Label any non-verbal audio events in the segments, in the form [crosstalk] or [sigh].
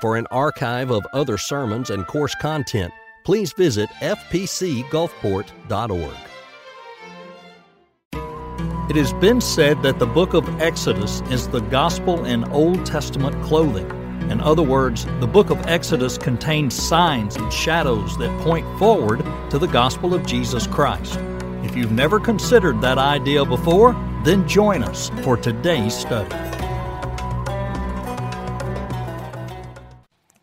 For an archive of other sermons and course content, please visit fpcgulfport.org. It has been said that the book of Exodus is the gospel in Old Testament clothing. In other words, the book of Exodus contains signs and shadows that point forward to the gospel of Jesus Christ. If you've never considered that idea before, then join us for today's study.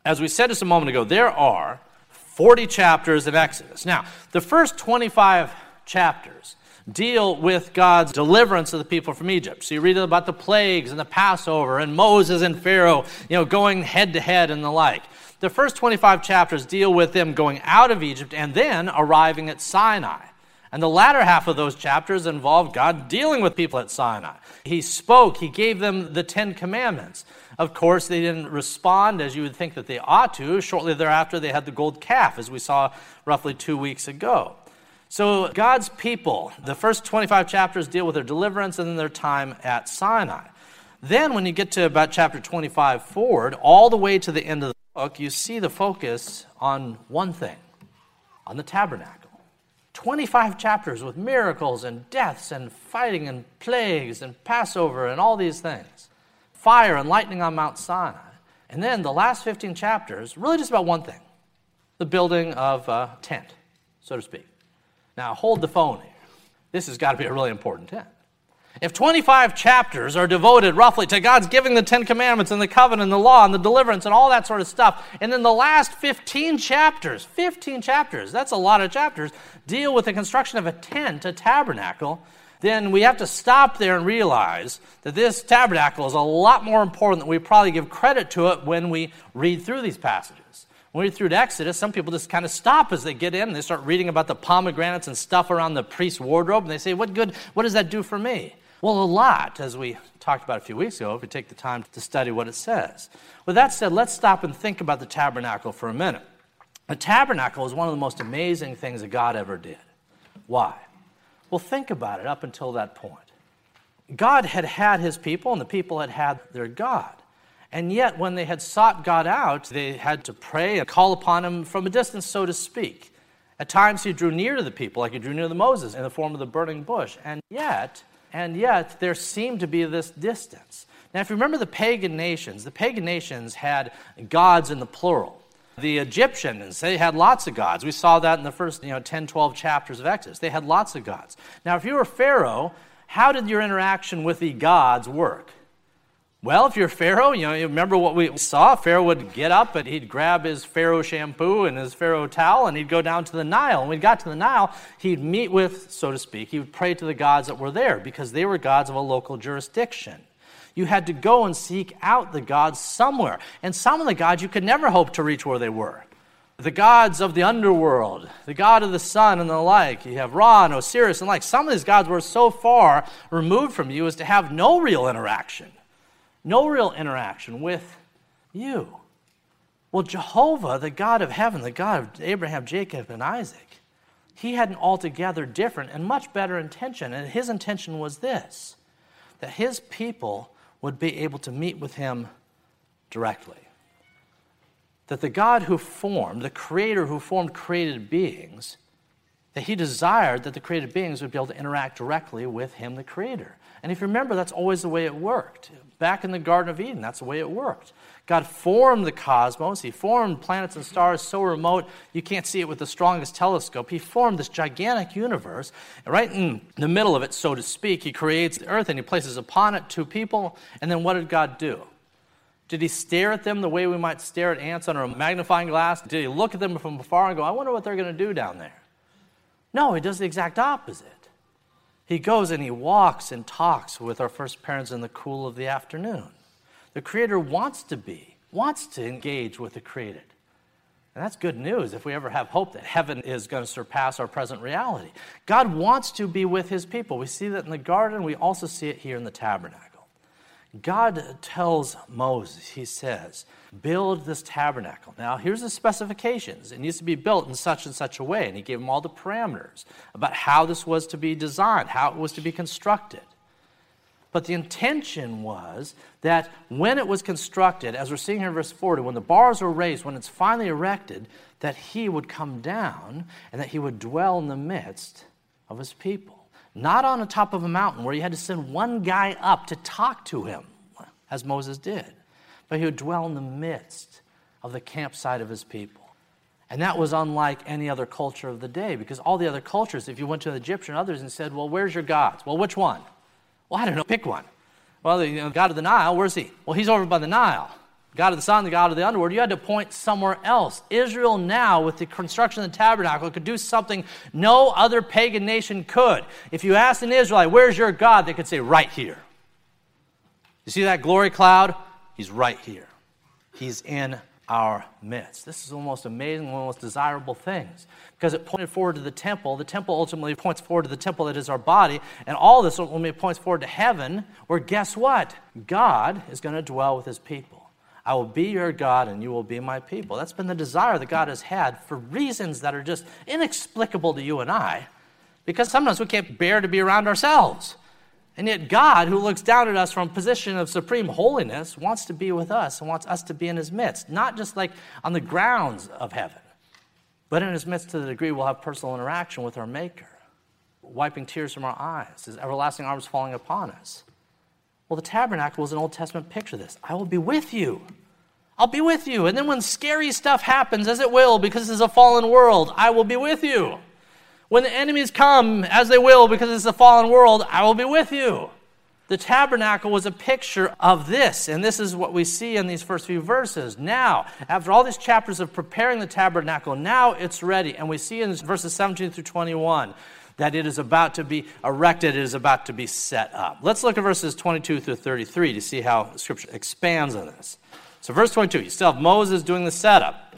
As we said just a moment ago, there are 40 chapters of Exodus. Now, the first 25 chapters deal with God's deliverance of the people from Egypt. So you read about the plagues and the Passover and Moses and Pharaoh, you know, going head to head and the like. The first 25 chapters deal with them going out of Egypt and then arriving at Sinai. And the latter half of those chapters involve God dealing with people at Sinai. He spoke, He gave them the Ten Commandments. Of course, they didn't respond as you would think that they ought to. Shortly thereafter, they had the gold calf, as we saw roughly two weeks ago. So, God's people, the first 25 chapters deal with their deliverance and then their time at Sinai. Then, when you get to about chapter 25 forward, all the way to the end of the book, you see the focus on one thing on the tabernacle. 25 chapters with miracles and deaths and fighting and plagues and Passover and all these things fire and lightning on Mount Sinai. And then the last 15 chapters, really just about one thing the building of a tent, so to speak. Now, hold the phone here. This has got to be a really important tent. If 25 chapters are devoted roughly to God's giving the Ten Commandments and the covenant and the law and the deliverance and all that sort of stuff, and then the last 15 chapters, 15 chapters, that's a lot of chapters, deal with the construction of a tent, a tabernacle, then we have to stop there and realize that this tabernacle is a lot more important than we probably give credit to it when we read through these passages. When we read through Exodus, some people just kind of stop as they get in they start reading about the pomegranates and stuff around the priest's wardrobe and they say, What good, what does that do for me? Well, a lot, as we talked about a few weeks ago, if we take the time to study what it says. With that said, let's stop and think about the tabernacle for a minute. The tabernacle is one of the most amazing things that God ever did. Why? Well, think about it up until that point. God had had his people, and the people had had their God. And yet, when they had sought God out, they had to pray and call upon him from a distance, so to speak. At times, he drew near to the people, like he drew near to Moses in the form of the burning bush. And yet, and yet, there seemed to be this distance. Now, if you remember the pagan nations, the pagan nations had gods in the plural. The Egyptians, they had lots of gods. We saw that in the first you know, 10, 12 chapters of Exodus. They had lots of gods. Now, if you were Pharaoh, how did your interaction with the gods work? Well, if you're Pharaoh, you know, you remember what we saw. Pharaoh would get up and he'd grab his Pharaoh shampoo and his Pharaoh towel and he'd go down to the Nile. And when he got to the Nile, he'd meet with, so to speak, he would pray to the gods that were there because they were gods of a local jurisdiction. You had to go and seek out the gods somewhere. And some of the gods you could never hope to reach where they were. The gods of the underworld, the god of the sun and the like. You have Ra and Osiris and like. Some of these gods were so far removed from you as to have no real interaction. No real interaction with you. Well, Jehovah, the God of heaven, the God of Abraham, Jacob, and Isaac, he had an altogether different and much better intention. And his intention was this that his people would be able to meet with him directly. That the God who formed, the creator who formed created beings, that he desired that the created beings would be able to interact directly with him, the creator. And if you remember, that's always the way it worked. Back in the Garden of Eden, that's the way it worked. God formed the cosmos. He formed planets and stars so remote you can't see it with the strongest telescope. He formed this gigantic universe. And right in the middle of it, so to speak, He creates the earth and He places upon it two people. And then what did God do? Did He stare at them the way we might stare at ants under a magnifying glass? Did He look at them from afar and go, I wonder what they're going to do down there? No, He does the exact opposite. He goes and He walks and talks with our first parents in the cool of the afternoon. The Creator wants to be, wants to engage with the created. And that's good news if we ever have hope that heaven is going to surpass our present reality. God wants to be with his people. We see that in the garden, we also see it here in the tabernacle. God tells Moses, he says, build this tabernacle. Now, here's the specifications. It needs to be built in such and such a way. And he gave him all the parameters about how this was to be designed, how it was to be constructed. But the intention was that when it was constructed, as we're seeing here in verse 40, when the bars were raised, when it's finally erected, that he would come down and that he would dwell in the midst of his people. Not on the top of a mountain where you had to send one guy up to talk to him, as Moses did, but he would dwell in the midst of the campsite of his people. And that was unlike any other culture of the day because all the other cultures, if you went to the Egyptian others and said, Well, where's your gods? Well, which one? Well, I don't know, pick one. Well, the you know, God of the Nile, where's he? Well, he's over by the Nile. God of the sun, the God of the underworld, you had to point somewhere else. Israel now, with the construction of the tabernacle, could do something no other pagan nation could. If you asked an Israelite, where's your God? They could say, right here. You see that glory cloud? He's right here. He's in our midst. This is one of the most amazing, one of the most desirable things because it pointed forward to the temple. The temple ultimately points forward to the temple that is our body, and all this ultimately points forward to heaven, where guess what? God is going to dwell with his people. I will be your God and you will be my people. That's been the desire that God has had for reasons that are just inexplicable to you and I, because sometimes we can't bear to be around ourselves. And yet, God, who looks down at us from a position of supreme holiness, wants to be with us and wants us to be in his midst, not just like on the grounds of heaven, but in his midst to the degree we'll have personal interaction with our Maker, wiping tears from our eyes, his everlasting arms falling upon us. Well, the tabernacle was an Old Testament picture of this. I will be with you. I'll be with you. And then when scary stuff happens, as it will, because this is a fallen world, I will be with you. When the enemies come, as they will, because it's a fallen world, I will be with you. The tabernacle was a picture of this, and this is what we see in these first few verses. Now, after all these chapters of preparing the tabernacle, now it's ready. And we see in verses 17 through 21 that it is about to be erected, it is about to be set up. Let's look at verses 22 through 33 to see how Scripture expands on this. So, verse 22, you still have Moses doing the setup.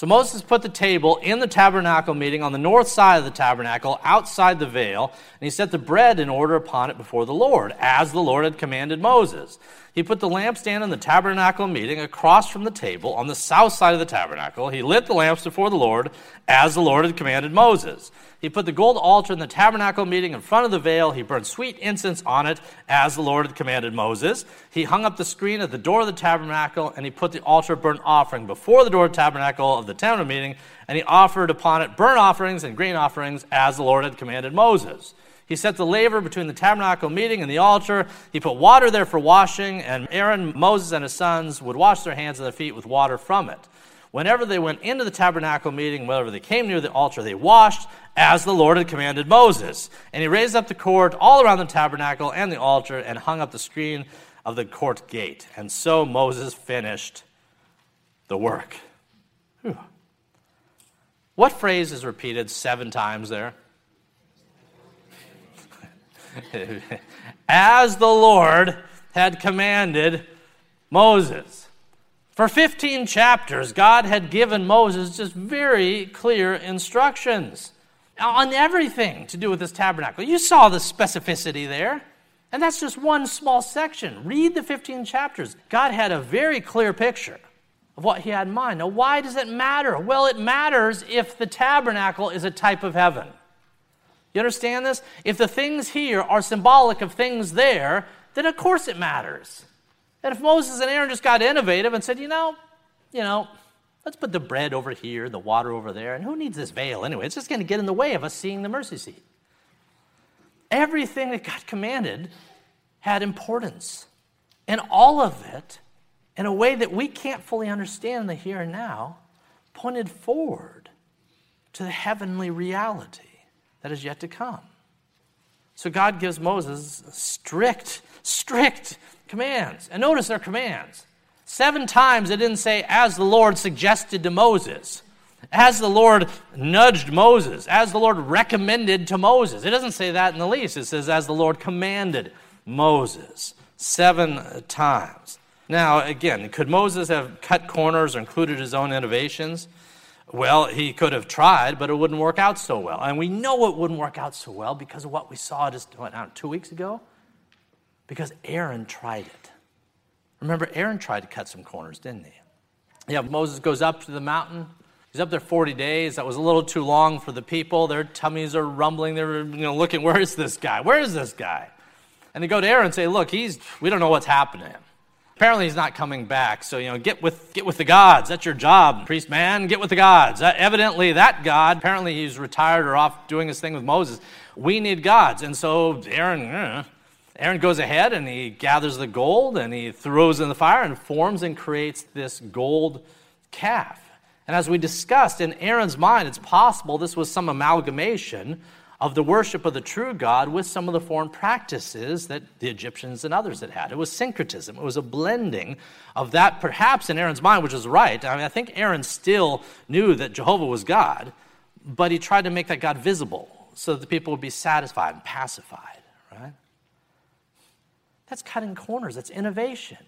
So Moses put the table in the tabernacle meeting on the north side of the tabernacle, outside the veil, and he set the bread in order upon it before the Lord, as the Lord had commanded Moses. He put the lampstand in the tabernacle meeting across from the table on the south side of the tabernacle. He lit the lamps before the Lord, as the Lord had commanded Moses. He put the gold altar in the tabernacle meeting in front of the veil. He burned sweet incense on it, as the Lord had commanded Moses. He hung up the screen at the door of the tabernacle, and he put the altar burnt offering before the door of the tabernacle of the tent meeting, and he offered upon it burnt offerings and grain offerings, as the Lord had commanded Moses. He set the laver between the tabernacle meeting and the altar. He put water there for washing, and Aaron, Moses, and his sons would wash their hands and their feet with water from it. Whenever they went into the tabernacle meeting, whenever they came near the altar, they washed as the Lord had commanded Moses. And he raised up the court all around the tabernacle and the altar and hung up the screen of the court gate. And so Moses finished the work. Whew. What phrase is repeated seven times there? [laughs] as the Lord had commanded Moses. For 15 chapters, God had given Moses just very clear instructions on everything to do with this tabernacle. You saw the specificity there. And that's just one small section. Read the 15 chapters. God had a very clear picture of what he had in mind. Now, why does it matter? Well, it matters if the tabernacle is a type of heaven. You understand this? If the things here are symbolic of things there, then of course it matters. And if Moses and Aaron just got innovative and said, you know, you know, let's put the bread over here, the water over there, and who needs this veil anyway? It's just going to get in the way of us seeing the mercy seat. Everything that God commanded had importance. And all of it, in a way that we can't fully understand the here and now, pointed forward to the heavenly reality that is yet to come. So God gives Moses strict, strict commands. And notice their commands. Seven times it didn't say, as the Lord suggested to Moses, as the Lord nudged Moses, as the Lord recommended to Moses. It doesn't say that in the least. It says, as the Lord commanded Moses. Seven times. Now, again, could Moses have cut corners or included his own innovations? Well, he could have tried, but it wouldn't work out so well. And we know it wouldn't work out so well because of what we saw just what, two weeks ago because Aaron tried it. Remember, Aaron tried to cut some corners, didn't he? Yeah, Moses goes up to the mountain. He's up there 40 days. That was a little too long for the people. Their tummies are rumbling. They're you know, looking, where is this guy? Where is this guy? And they go to Aaron and say, Look, he's, we don't know what's happened to him. Apparently, he's not coming back. So, you know, get with, get with the gods. That's your job, priest man. Get with the gods. Uh, evidently, that God, apparently, he's retired or off doing his thing with Moses. We need gods. And so, Aaron, uh, Aaron goes ahead and he gathers the gold and he throws in the fire and forms and creates this gold calf. And as we discussed, in Aaron's mind, it's possible this was some amalgamation of the worship of the true God with some of the foreign practices that the Egyptians and others had had. It was syncretism, it was a blending of that, perhaps in Aaron's mind, which is right. I mean, I think Aaron still knew that Jehovah was God, but he tried to make that God visible so that the people would be satisfied and pacified, right? That's cutting corners, that's innovation.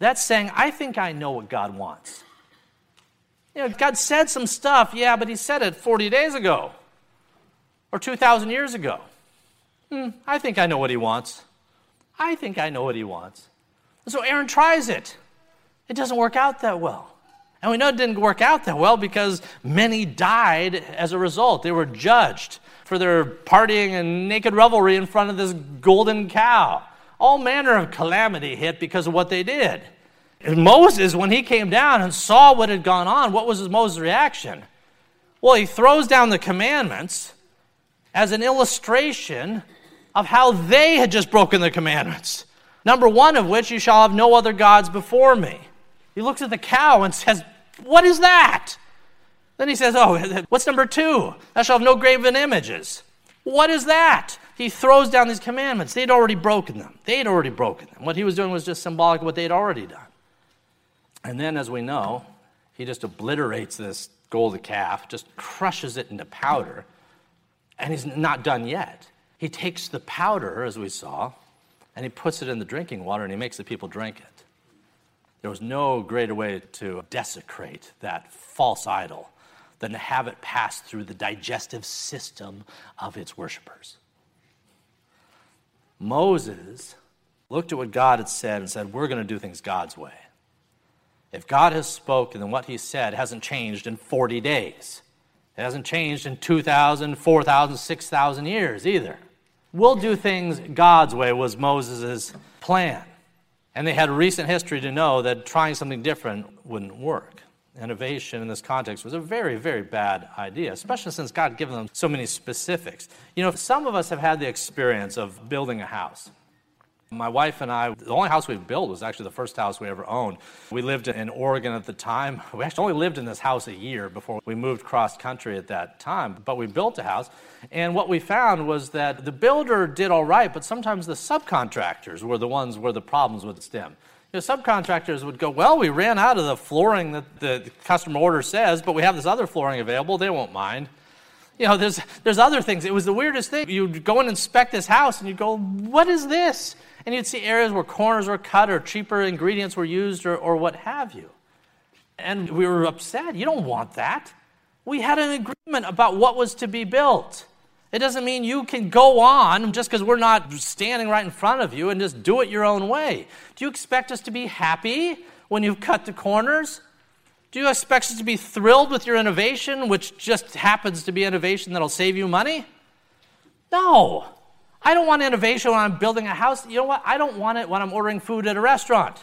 That's saying, I think I know what God wants. You know, God said some stuff, yeah, but He said it 40 days ago or 2,000 years ago. Hmm, I think I know what he wants. I think I know what he wants. And so Aaron tries it. It doesn't work out that well. And we know it didn't work out that well because many died as a result. They were judged for their partying and naked revelry in front of this golden cow. All manner of calamity hit because of what they did. And Moses, when he came down and saw what had gone on, what was Moses' reaction? Well, he throws down the commandments as an illustration of how they had just broken the commandments. Number one of which, you shall have no other gods before me. He looks at the cow and says, What is that? Then he says, Oh, [laughs] what's number two? Thou shalt have no graven images. What is that? He throws down these commandments. They'd already broken them. They'd already broken them. What he was doing was just symbolic of what they'd already done. And then, as we know, he just obliterates this golden calf, just crushes it into powder and he's not done yet. He takes the powder, as we saw, and he puts it in the drinking water and he makes the people drink it. There was no greater way to desecrate that false idol than to have it pass through the digestive system of its worshippers. Moses looked at what God had said and said, We're going to do things God's way. If God has spoken, then what he said hasn't changed in 40 days. It hasn't changed in 2,000, 4,000, 6,000 years either. We'll do things God's way was Moses' plan. And they had recent history to know that trying something different wouldn't work. Innovation in this context was a very, very bad idea, especially since God given them so many specifics. You know, some of us have had the experience of building a house. My wife and I, the only house we built was actually the first house we ever owned. We lived in Oregon at the time. [laughs] We actually only lived in this house a year before we moved cross country at that time, but we built a house. And what we found was that the builder did all right, but sometimes the subcontractors were the ones where the problems would stem. Know, subcontractors would go, Well, we ran out of the flooring that the customer order says, but we have this other flooring available. They won't mind. You know, there's, there's other things. It was the weirdest thing. You'd go and inspect this house and you'd go, What is this? And you'd see areas where corners were cut or cheaper ingredients were used or, or what have you. And we were upset. You don't want that. We had an agreement about what was to be built. It doesn't mean you can go on just because we're not standing right in front of you and just do it your own way. Do you expect us to be happy when you've cut the corners? Do you expect us to be thrilled with your innovation, which just happens to be innovation that'll save you money? No. I don't want innovation when I'm building a house. You know what? I don't want it when I'm ordering food at a restaurant.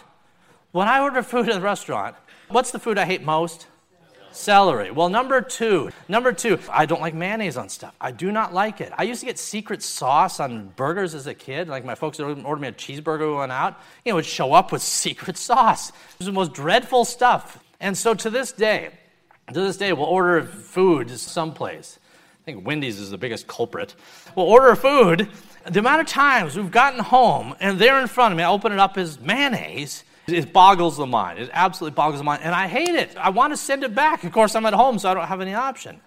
When I order food at a restaurant, what's the food I hate most? Celery. Well, number two, number two, I don't like mayonnaise on stuff. I do not like it. I used to get secret sauce on burgers as a kid. Like my folks would order me a cheeseburger when out, you know, it would show up with [laughs] secret sauce. It was the most dreadful stuff. And so to this day, to this day, we'll order food someplace. I think Wendy's is the biggest culprit. We'll order food, the amount of times we've gotten home and there in front of me, I open it up as mayonnaise. It boggles the mind. It absolutely boggles the mind. And I hate it. I want to send it back. Of course, I'm at home, so I don't have any option.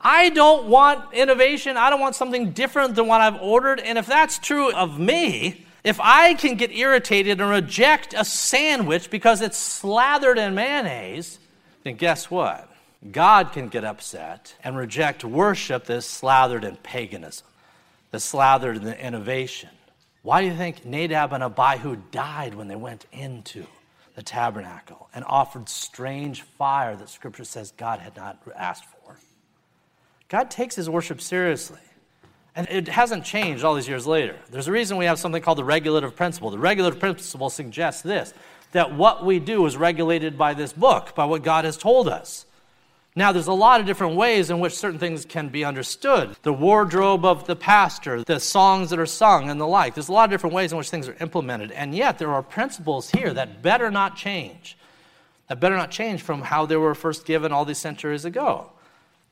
I don't want innovation. I don't want something different than what I've ordered. And if that's true of me, if I can get irritated and reject a sandwich because it's slathered in mayonnaise, then guess what? God can get upset and reject worship that's slathered in paganism the slathered in innovation. Why do you think Nadab and Abihu died when they went into the tabernacle and offered strange fire that scripture says God had not asked for? God takes his worship seriously. And it hasn't changed all these years later. There's a reason we have something called the regulative principle. The regulative principle suggests this that what we do is regulated by this book, by what God has told us. Now, there's a lot of different ways in which certain things can be understood. The wardrobe of the pastor, the songs that are sung, and the like. There's a lot of different ways in which things are implemented. And yet, there are principles here that better not change. That better not change from how they were first given all these centuries ago.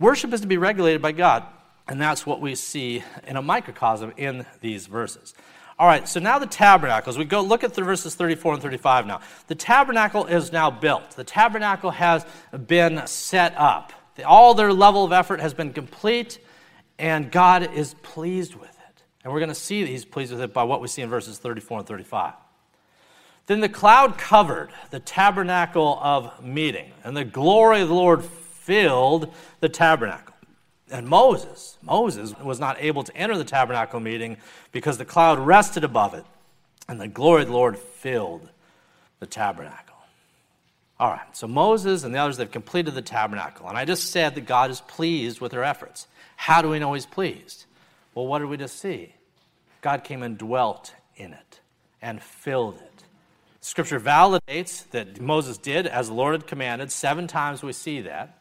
Worship is to be regulated by God. And that's what we see in a microcosm in these verses. All right, so now the tabernacle. As we go look at the verses 34 and 35 now. The tabernacle is now built. The tabernacle has been set up. All their level of effort has been complete, and God is pleased with it. And we're going to see that He's pleased with it by what we see in verses 34 and 35. Then the cloud covered the tabernacle of meeting, and the glory of the Lord filled the tabernacle. And Moses, Moses was not able to enter the tabernacle meeting because the cloud rested above it, and the glory of the Lord filled the tabernacle. All right, so Moses and the others, they've completed the tabernacle. And I just said that God is pleased with their efforts. How do we know He's pleased? Well, what did we just see? God came and dwelt in it and filled it. Scripture validates that Moses did as the Lord had commanded. Seven times we see that.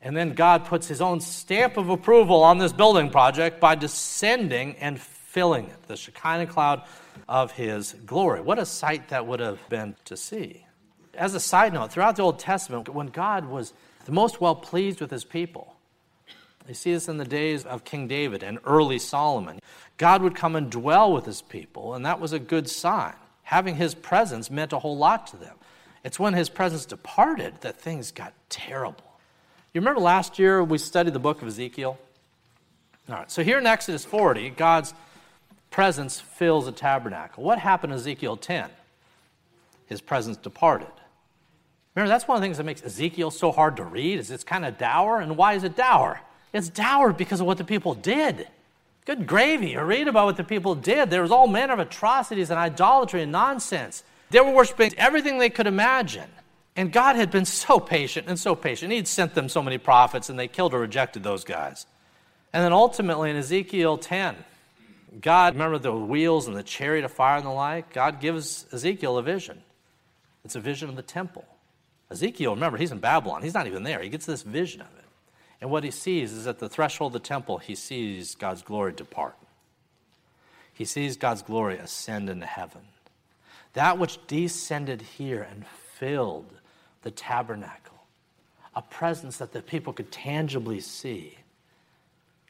And then God puts his own stamp of approval on this building project by descending and filling it, the Shekinah cloud of his glory. What a sight that would have been to see. As a side note, throughout the Old Testament, when God was the most well pleased with his people, you see this in the days of King David and early Solomon. God would come and dwell with his people, and that was a good sign. Having his presence meant a whole lot to them. It's when his presence departed that things got terrible. You remember last year we studied the book of Ezekiel? All right, so here in Exodus 40, God's presence fills the tabernacle. What happened in Ezekiel 10? His presence departed. Remember, that's one of the things that makes Ezekiel so hard to read is it's kind of dour. And why is it dour? It's dour because of what the people did. Good gravy. You read about what the people did. There was all manner of atrocities and idolatry and nonsense. They were worshiping everything they could imagine. And God had been so patient and so patient. He'd sent them so many prophets, and they killed or rejected those guys. And then ultimately in Ezekiel 10, God, remember the wheels and the chariot of fire and the like? God gives Ezekiel a vision. It's a vision of the temple. Ezekiel, remember, he's in Babylon. He's not even there. He gets this vision of it. And what he sees is at the threshold of the temple, he sees God's glory depart. He sees God's glory ascend into heaven. That which descended here and filled the tabernacle, a presence that the people could tangibly see.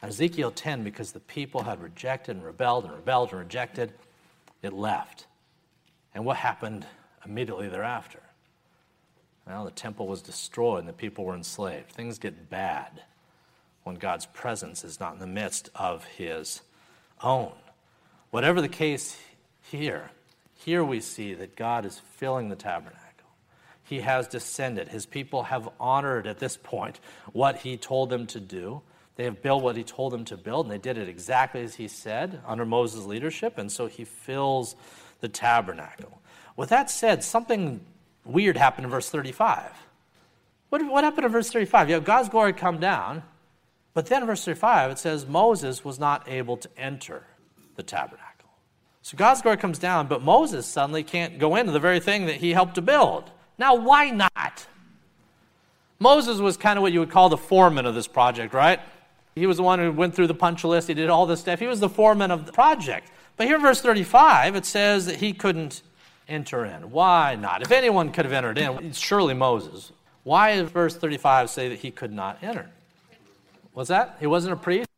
Ezekiel 10, because the people had rejected and rebelled and rebelled and rejected, it left. And what happened immediately thereafter? Well, the temple was destroyed and the people were enslaved. Things get bad when God's presence is not in the midst of his own. Whatever the case here, here we see that God is filling the tabernacle he has descended. His people have honored at this point what he told them to do. They have built what he told them to build, and they did it exactly as he said under Moses' leadership, and so he fills the tabernacle. With that said, something weird happened in verse 35. What, what happened in verse 35? You have God's glory come down, but then in verse 35 it says Moses was not able to enter the tabernacle. So God's glory comes down, but Moses suddenly can't go into the very thing that he helped to build. Now, why not? Moses was kind of what you would call the foreman of this project, right? He was the one who went through the punch list, he did all this stuff. He was the foreman of the project. But here in verse 35, it says that he couldn't enter in. Why not? If anyone could have entered in, it's surely Moses. Why does verse 35 say that he could not enter? Was that? He wasn't a priest?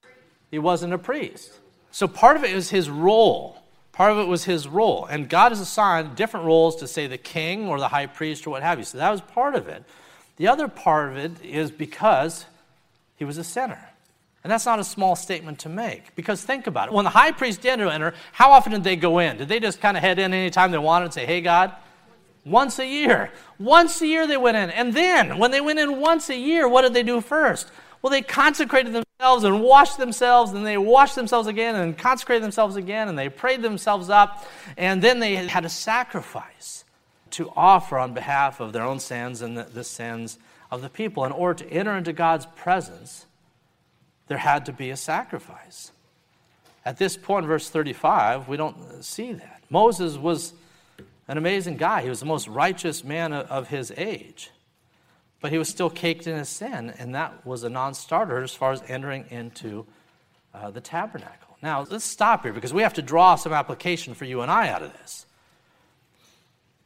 He wasn't a priest. So part of it is his role. Part of it was his role. And God has assigned different roles to, say, the king or the high priest or what have you. So that was part of it. The other part of it is because he was a sinner. And that's not a small statement to make. Because think about it. When the high priest did enter, how often did they go in? Did they just kind of head in anytime they wanted and say, hey, God? Once a year. Once a year they went in. And then, when they went in once a year, what did they do first? Well, they consecrated themselves and washed themselves, and they washed themselves again and consecrated themselves again, and they prayed themselves up, and then they had a sacrifice to offer on behalf of their own sins and the, the sins of the people. In order to enter into God's presence, there had to be a sacrifice. At this point, verse 35, we don't see that. Moses was an amazing guy. He was the most righteous man of his age. But he was still caked in his sin, and that was a non starter as far as entering into uh, the tabernacle. Now, let's stop here because we have to draw some application for you and I out of this.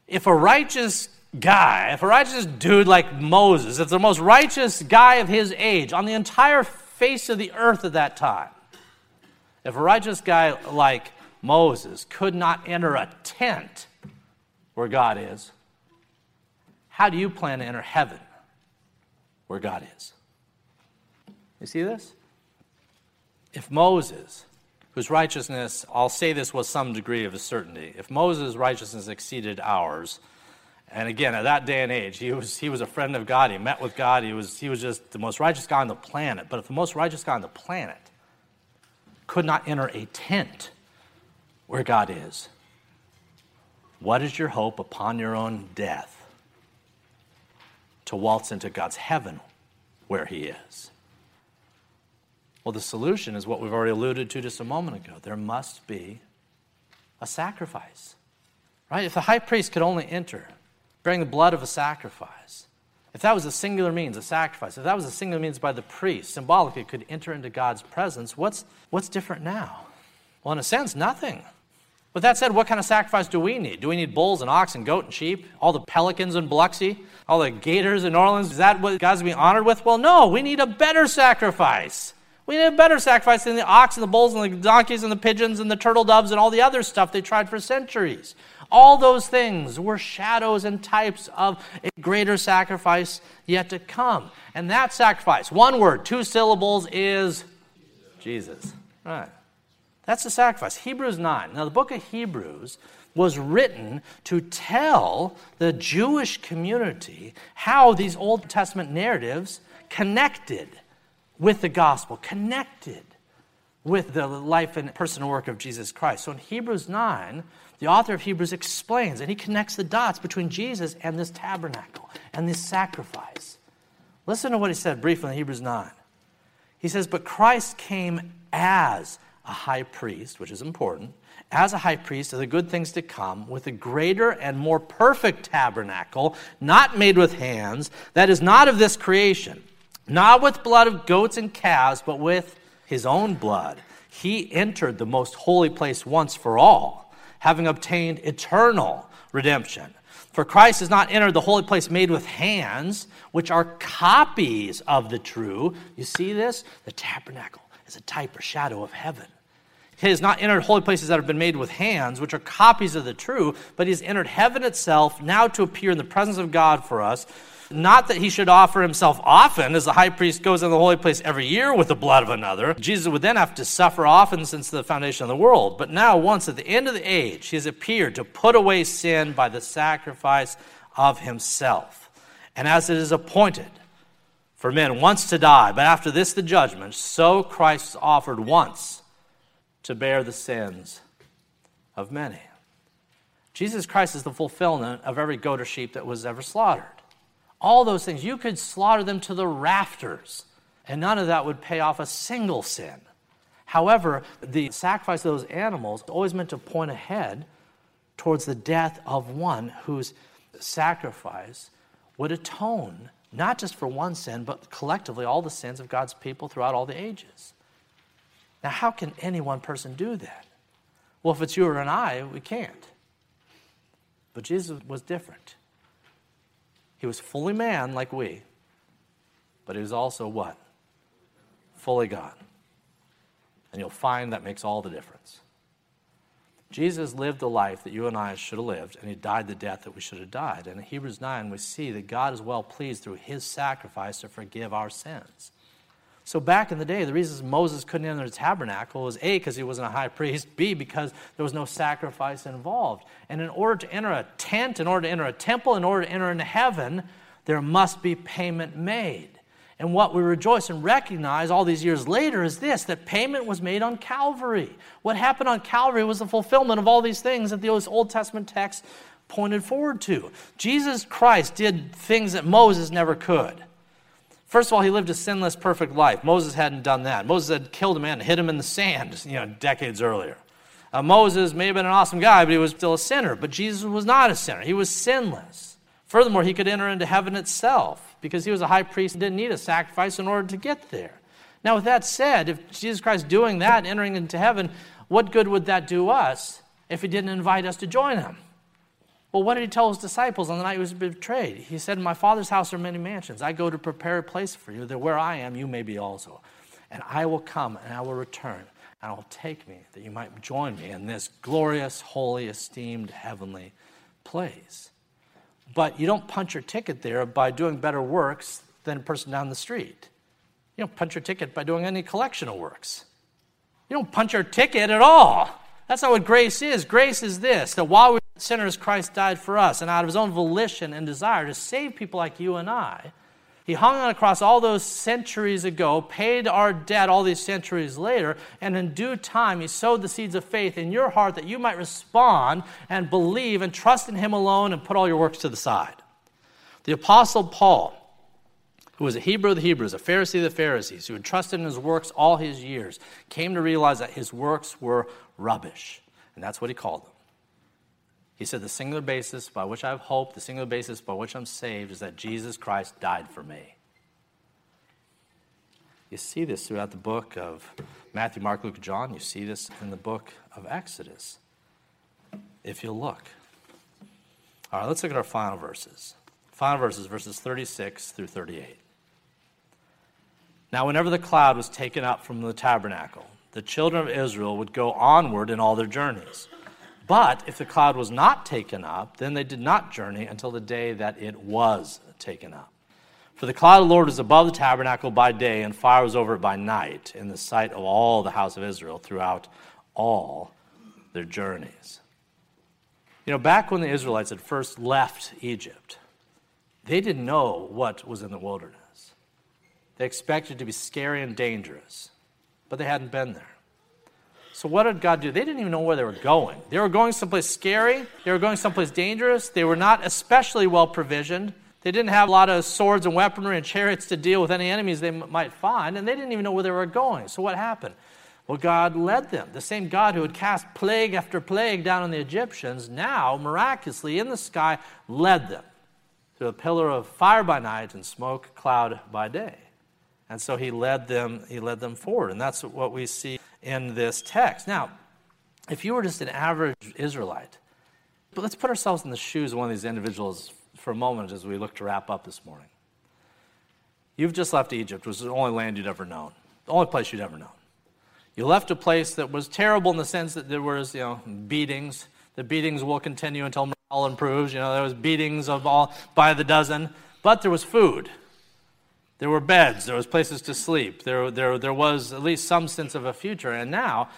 If a righteous guy, if a righteous dude like Moses, if the most righteous guy of his age on the entire face of the earth at that time, if a righteous guy like Moses could not enter a tent where God is, how do you plan to enter heaven where God is? You see this? If Moses, whose righteousness, I'll say this with some degree of a certainty, if Moses' righteousness exceeded ours, and again, at that day and age, he was, he was a friend of God. He met with God. He was, he was just the most righteous guy on the planet. But if the most righteous guy on the planet could not enter a tent where God is, what is your hope upon your own death to waltz into God's heaven where He is? Well, the solution is what we've already alluded to just a moment ago. There must be a sacrifice. Right? If the high priest could only enter bearing the blood of a sacrifice, if that was a singular means, a sacrifice, if that was a singular means by the priest, symbolically could enter into God's presence, what's, what's different now? Well, in a sense, nothing. With that said, what kind of sacrifice do we need? Do we need bulls and ox and goat and sheep? All the pelicans in Biloxi? All the gators in Orleans? Is that what God's being honored with? Well, no, we need a better sacrifice. We need a better sacrifice than the ox and the bulls and the donkeys and the pigeons and the turtle doves and all the other stuff they tried for centuries. All those things were shadows and types of a greater sacrifice yet to come. And that sacrifice, one word, two syllables, is Jesus. Right. That's the sacrifice. Hebrews 9. Now, the book of Hebrews was written to tell the Jewish community how these Old Testament narratives connected with the gospel, connected with the life and personal work of Jesus Christ. So in Hebrews 9, the author of Hebrews explains and he connects the dots between Jesus and this tabernacle and this sacrifice. Listen to what he said briefly in Hebrews 9. He says, But Christ came as a high priest, which is important, as a high priest of the good things to come, with a greater and more perfect tabernacle, not made with hands, that is not of this creation, not with blood of goats and calves, but with his own blood. He entered the most holy place once for all, having obtained eternal redemption. For Christ has not entered the holy place made with hands, which are copies of the true. You see this? The tabernacle is a type or shadow of heaven. He has not entered holy places that have been made with hands, which are copies of the true, but he has entered heaven itself now to appear in the presence of God for us. Not that he should offer himself often, as the high priest goes in the holy place every year with the blood of another. Jesus would then have to suffer often since the foundation of the world. But now, once at the end of the age, he has appeared to put away sin by the sacrifice of himself. And as it is appointed for men once to die, but after this the judgment, so Christ is offered once to bear the sins of many. Jesus Christ is the fulfillment of every goat or sheep that was ever slaughtered. All those things, you could slaughter them to the rafters, and none of that would pay off a single sin. However, the sacrifice of those animals always meant to point ahead towards the death of one whose sacrifice would atone not just for one sin, but collectively all the sins of God's people throughout all the ages. Now, how can any one person do that? Well, if it's you or an I, we can't. But Jesus was different. He was fully man like we, but he was also what? Fully God. And you'll find that makes all the difference. Jesus lived the life that you and I should have lived, and he died the death that we should have died. And in Hebrews 9, we see that God is well pleased through his sacrifice to forgive our sins. So back in the day, the reason Moses couldn't enter the tabernacle was A, because he wasn't a high priest, B, because there was no sacrifice involved. And in order to enter a tent, in order to enter a temple, in order to enter into heaven, there must be payment made. And what we rejoice and recognize all these years later is this that payment was made on Calvary. What happened on Calvary was the fulfillment of all these things that those Old Testament texts pointed forward to. Jesus Christ did things that Moses never could. First of all, he lived a sinless, perfect life. Moses hadn't done that. Moses had killed a man and hit him in the sand, [laughs] you know, decades earlier. Uh, Moses may have been an awesome guy, but he was still a sinner. But Jesus was not a sinner. He was sinless. Furthermore, he could enter into heaven itself because he was a high priest and didn't need a sacrifice in order to get there. Now, with that said, if Jesus Christ doing that, entering into heaven, what good would that do us if he didn't invite us to join him? Well, what did he tell his disciples on the night he was betrayed? He said, In my Father's house are many mansions. I go to prepare a place for you, that where I am, you may be also. And I will come and I will return, and I will take me, that you might join me in this glorious, holy, esteemed, heavenly place. But you don't punch your ticket there by doing better works than a person down the street. You don't punch your ticket by doing any collection of works. You don't punch your ticket at all. That's not what grace is. Grace is this that while we sinners, Christ died for us. And out of his own volition and desire to save people like you and I, he hung on a cross all those centuries ago, paid our debt all these centuries later, and in due time, he sowed the seeds of faith in your heart that you might respond and believe and trust in him alone and put all your works to the side. The Apostle Paul, who was a Hebrew of the Hebrews, a Pharisee of the Pharisees, who had trusted in his works all his years, came to realize that his works were rubbish. And that's what he called them. He said, The singular basis by which I have hope, the singular basis by which I'm saved, is that Jesus Christ died for me. You see this throughout the book of Matthew, Mark, Luke, John. You see this in the book of Exodus, if you look. All right, let's look at our final verses. Final verses, verses 36 through 38. Now, whenever the cloud was taken up from the tabernacle, the children of Israel would go onward in all their journeys. But if the cloud was not taken up, then they did not journey until the day that it was taken up. For the cloud of the Lord was above the tabernacle by day, and fire was over it by night, in the sight of all the house of Israel throughout all their journeys. You know, back when the Israelites had first left Egypt, they didn't know what was in the wilderness. They expected it to be scary and dangerous, but they hadn't been there. So, what did God do? They didn't even know where they were going. They were going someplace scary, they were going someplace dangerous, they were not especially well provisioned. They didn't have a lot of swords and weaponry and chariots to deal with any enemies they m- might find, and they didn't even know where they were going. So, what happened? Well, God led them. The same God who had cast plague after plague down on the Egyptians now, miraculously in the sky, led them through a pillar of fire by night and smoke cloud by day. And so he led them, he led them forward. And that's what we see in this text. Now, if you were just an average Israelite, but let's put ourselves in the shoes of one of these individuals for a moment as we look to wrap up this morning. You've just left Egypt, which is the only land you'd ever known, the only place you'd ever known. You left a place that was terrible in the sense that there was, you know, beatings. The beatings will continue until morale improves. You know, there was beatings of all by the dozen, but there was food. There were beds, there was places to sleep, there, there, there was at least some sense of a future. And now,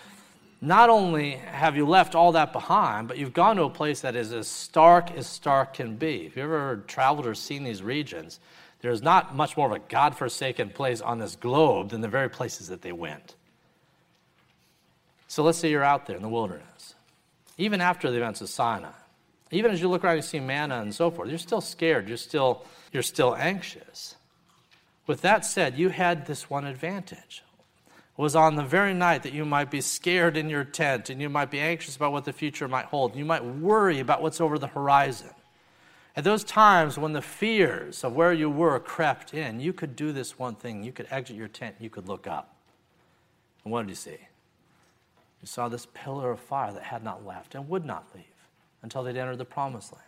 not only have you left all that behind, but you've gone to a place that is as stark as stark can be. If you've ever traveled or seen these regions, there's not much more of a God-forsaken place on this globe than the very places that they went. So let's say you're out there in the wilderness, even after the events of Sinai. Even as you look around and see manna and so forth, you're still scared. You're still, you're still anxious. With that said, you had this one advantage. It was on the very night that you might be scared in your tent and you might be anxious about what the future might hold. You might worry about what's over the horizon. At those times when the fears of where you were crept in, you could do this one thing. You could exit your tent, you could look up. And what did you see? You saw this pillar of fire that had not left and would not leave until they'd entered the promised land.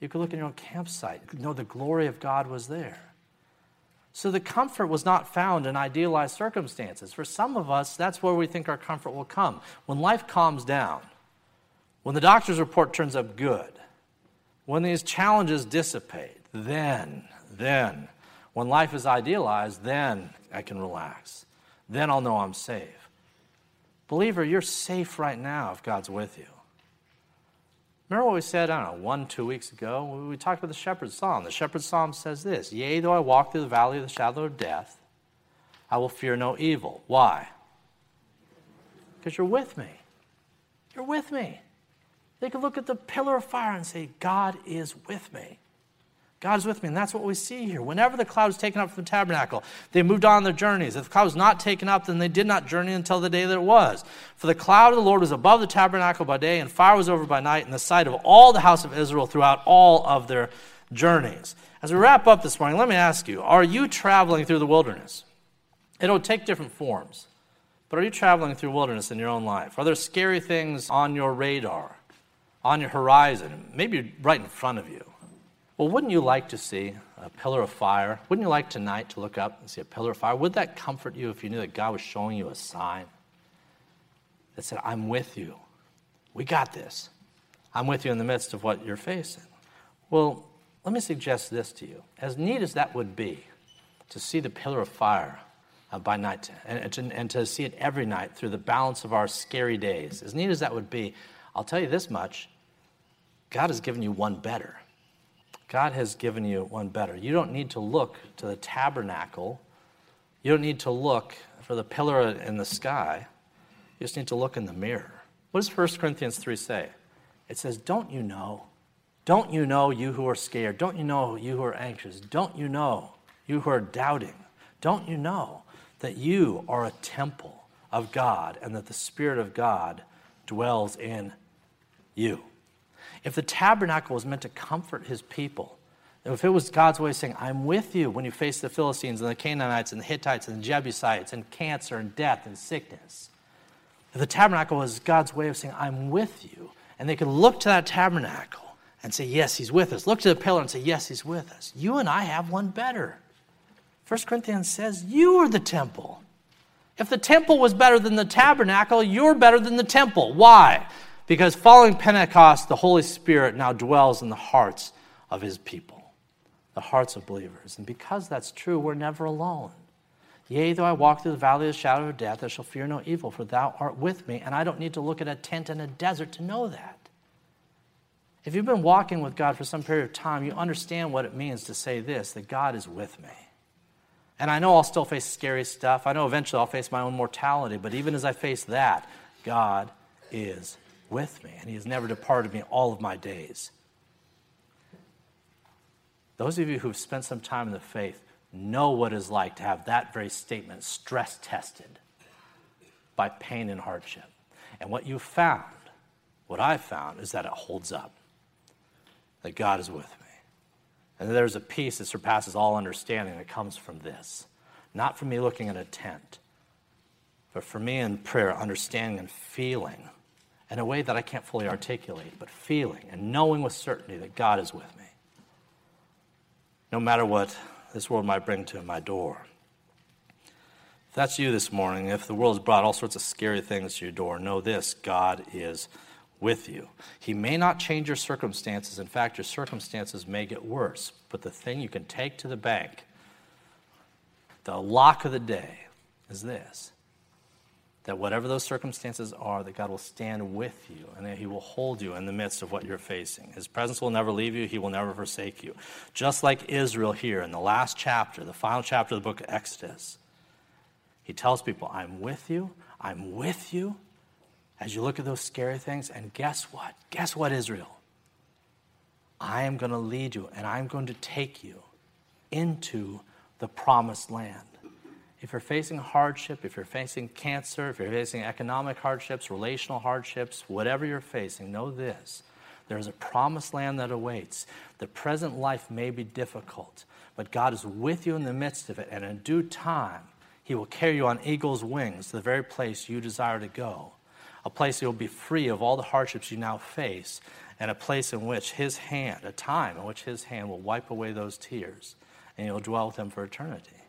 You could look in your own campsite, you know the glory of God was there. So the comfort was not found in idealized circumstances. For some of us, that's where we think our comfort will come. When life calms down, when the doctor's report turns up good, when these challenges dissipate, then, then, when life is idealized, then I can relax. Then I'll know I'm safe. Believer, you're safe right now if God's with you. Remember what we said, I don't know, one, two weeks ago? We talked about the shepherd's psalm. The shepherd's psalm says this Yea, though I walk through the valley of the shadow of death, I will fear no evil. Why? Because you're with me. You're with me. They could look at the pillar of fire and say, God is with me. God is with me. And that's what we see here. Whenever the cloud was taken up from the tabernacle, they moved on their journeys. If the cloud was not taken up, then they did not journey until the day that it was. For the cloud of the Lord was above the tabernacle by day, and fire was over by night in the sight of all the house of Israel throughout all of their journeys. As we wrap up this morning, let me ask you are you traveling through the wilderness? It'll take different forms. But are you traveling through wilderness in your own life? Are there scary things on your radar, on your horizon, maybe right in front of you? Well, wouldn't you like to see a pillar of fire? Wouldn't you like tonight to look up and see a pillar of fire? Would that comfort you if you knew that God was showing you a sign that said, I'm with you? We got this. I'm with you in the midst of what you're facing. Well, let me suggest this to you. As neat as that would be to see the pillar of fire uh, by night and, and, and to see it every night through the balance of our scary days, as neat as that would be, I'll tell you this much God has given you one better. God has given you one better. You don't need to look to the tabernacle. You don't need to look for the pillar in the sky. You just need to look in the mirror. What does 1 Corinthians 3 say? It says, Don't you know? Don't you know, you who are scared? Don't you know, you who are anxious? Don't you know, you who are doubting? Don't you know that you are a temple of God and that the Spirit of God dwells in you? If the tabernacle was meant to comfort his people, if it was God's way of saying, I'm with you when you face the Philistines and the Canaanites and the Hittites and the Jebusites and cancer and death and sickness, if the tabernacle was God's way of saying, I'm with you, and they could look to that tabernacle and say, Yes, he's with us. Look to the pillar and say, Yes, he's with us. You and I have one better. 1 Corinthians says, You are the temple. If the temple was better than the tabernacle, you're better than the temple. Why? Because following Pentecost, the Holy Spirit now dwells in the hearts of his people, the hearts of believers. And because that's true, we're never alone. Yea, though I walk through the valley of the shadow of death, I shall fear no evil, for thou art with me. And I don't need to look at a tent in a desert to know that. If you've been walking with God for some period of time, you understand what it means to say this that God is with me. And I know I'll still face scary stuff. I know eventually I'll face my own mortality, but even as I face that, God is with me, and He has never departed me all of my days. Those of you who've spent some time in the faith know what it's like to have that very statement stress tested by pain and hardship. And what you found, what I found, is that it holds up, that God is with me. And there's a peace that surpasses all understanding that comes from this. Not from me looking at a tent, but for me in prayer, understanding and feeling in a way that I can't fully articulate, but feeling and knowing with certainty that God is with me. No matter what this world might bring to my door. If that's you this morning, if the world has brought all sorts of scary things to your door, know this God is with you. He may not change your circumstances. In fact, your circumstances may get worse. But the thing you can take to the bank, the lock of the day, is this that whatever those circumstances are, that God will stand with you and that He will hold you in the midst of what you're facing. His presence will never leave you, He will never forsake you. Just like Israel here in the last chapter, the final chapter of the book of Exodus, He tells people, I'm with you, I'm with you as you look at those scary things. And guess what? Guess what, Israel? I am going to lead you and I'm going to take you into the promised land. If you're facing hardship, if you're facing cancer, if you're facing economic hardships, relational hardships, whatever you're facing, know this. There's a promised land that awaits. The present life may be difficult, but God is with you in the midst of it, and in due time, He will carry you on eagle's wings to the very place you desire to go. A place that will be free of all the hardships you now face, and a place in which His hand, a time in which His hand will wipe away those tears, and you'll dwell with Him for eternity.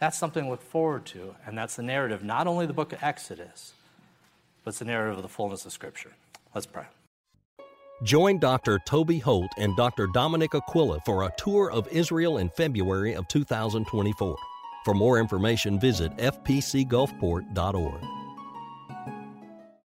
That's something to look forward to, and that's the narrative, not only the book of Exodus, but it's the narrative of the fullness of Scripture. Let's pray. Join Dr. Toby Holt and Dr. Dominic Aquila for a tour of Israel in February of 2024. For more information, visit fpcgulfport.org.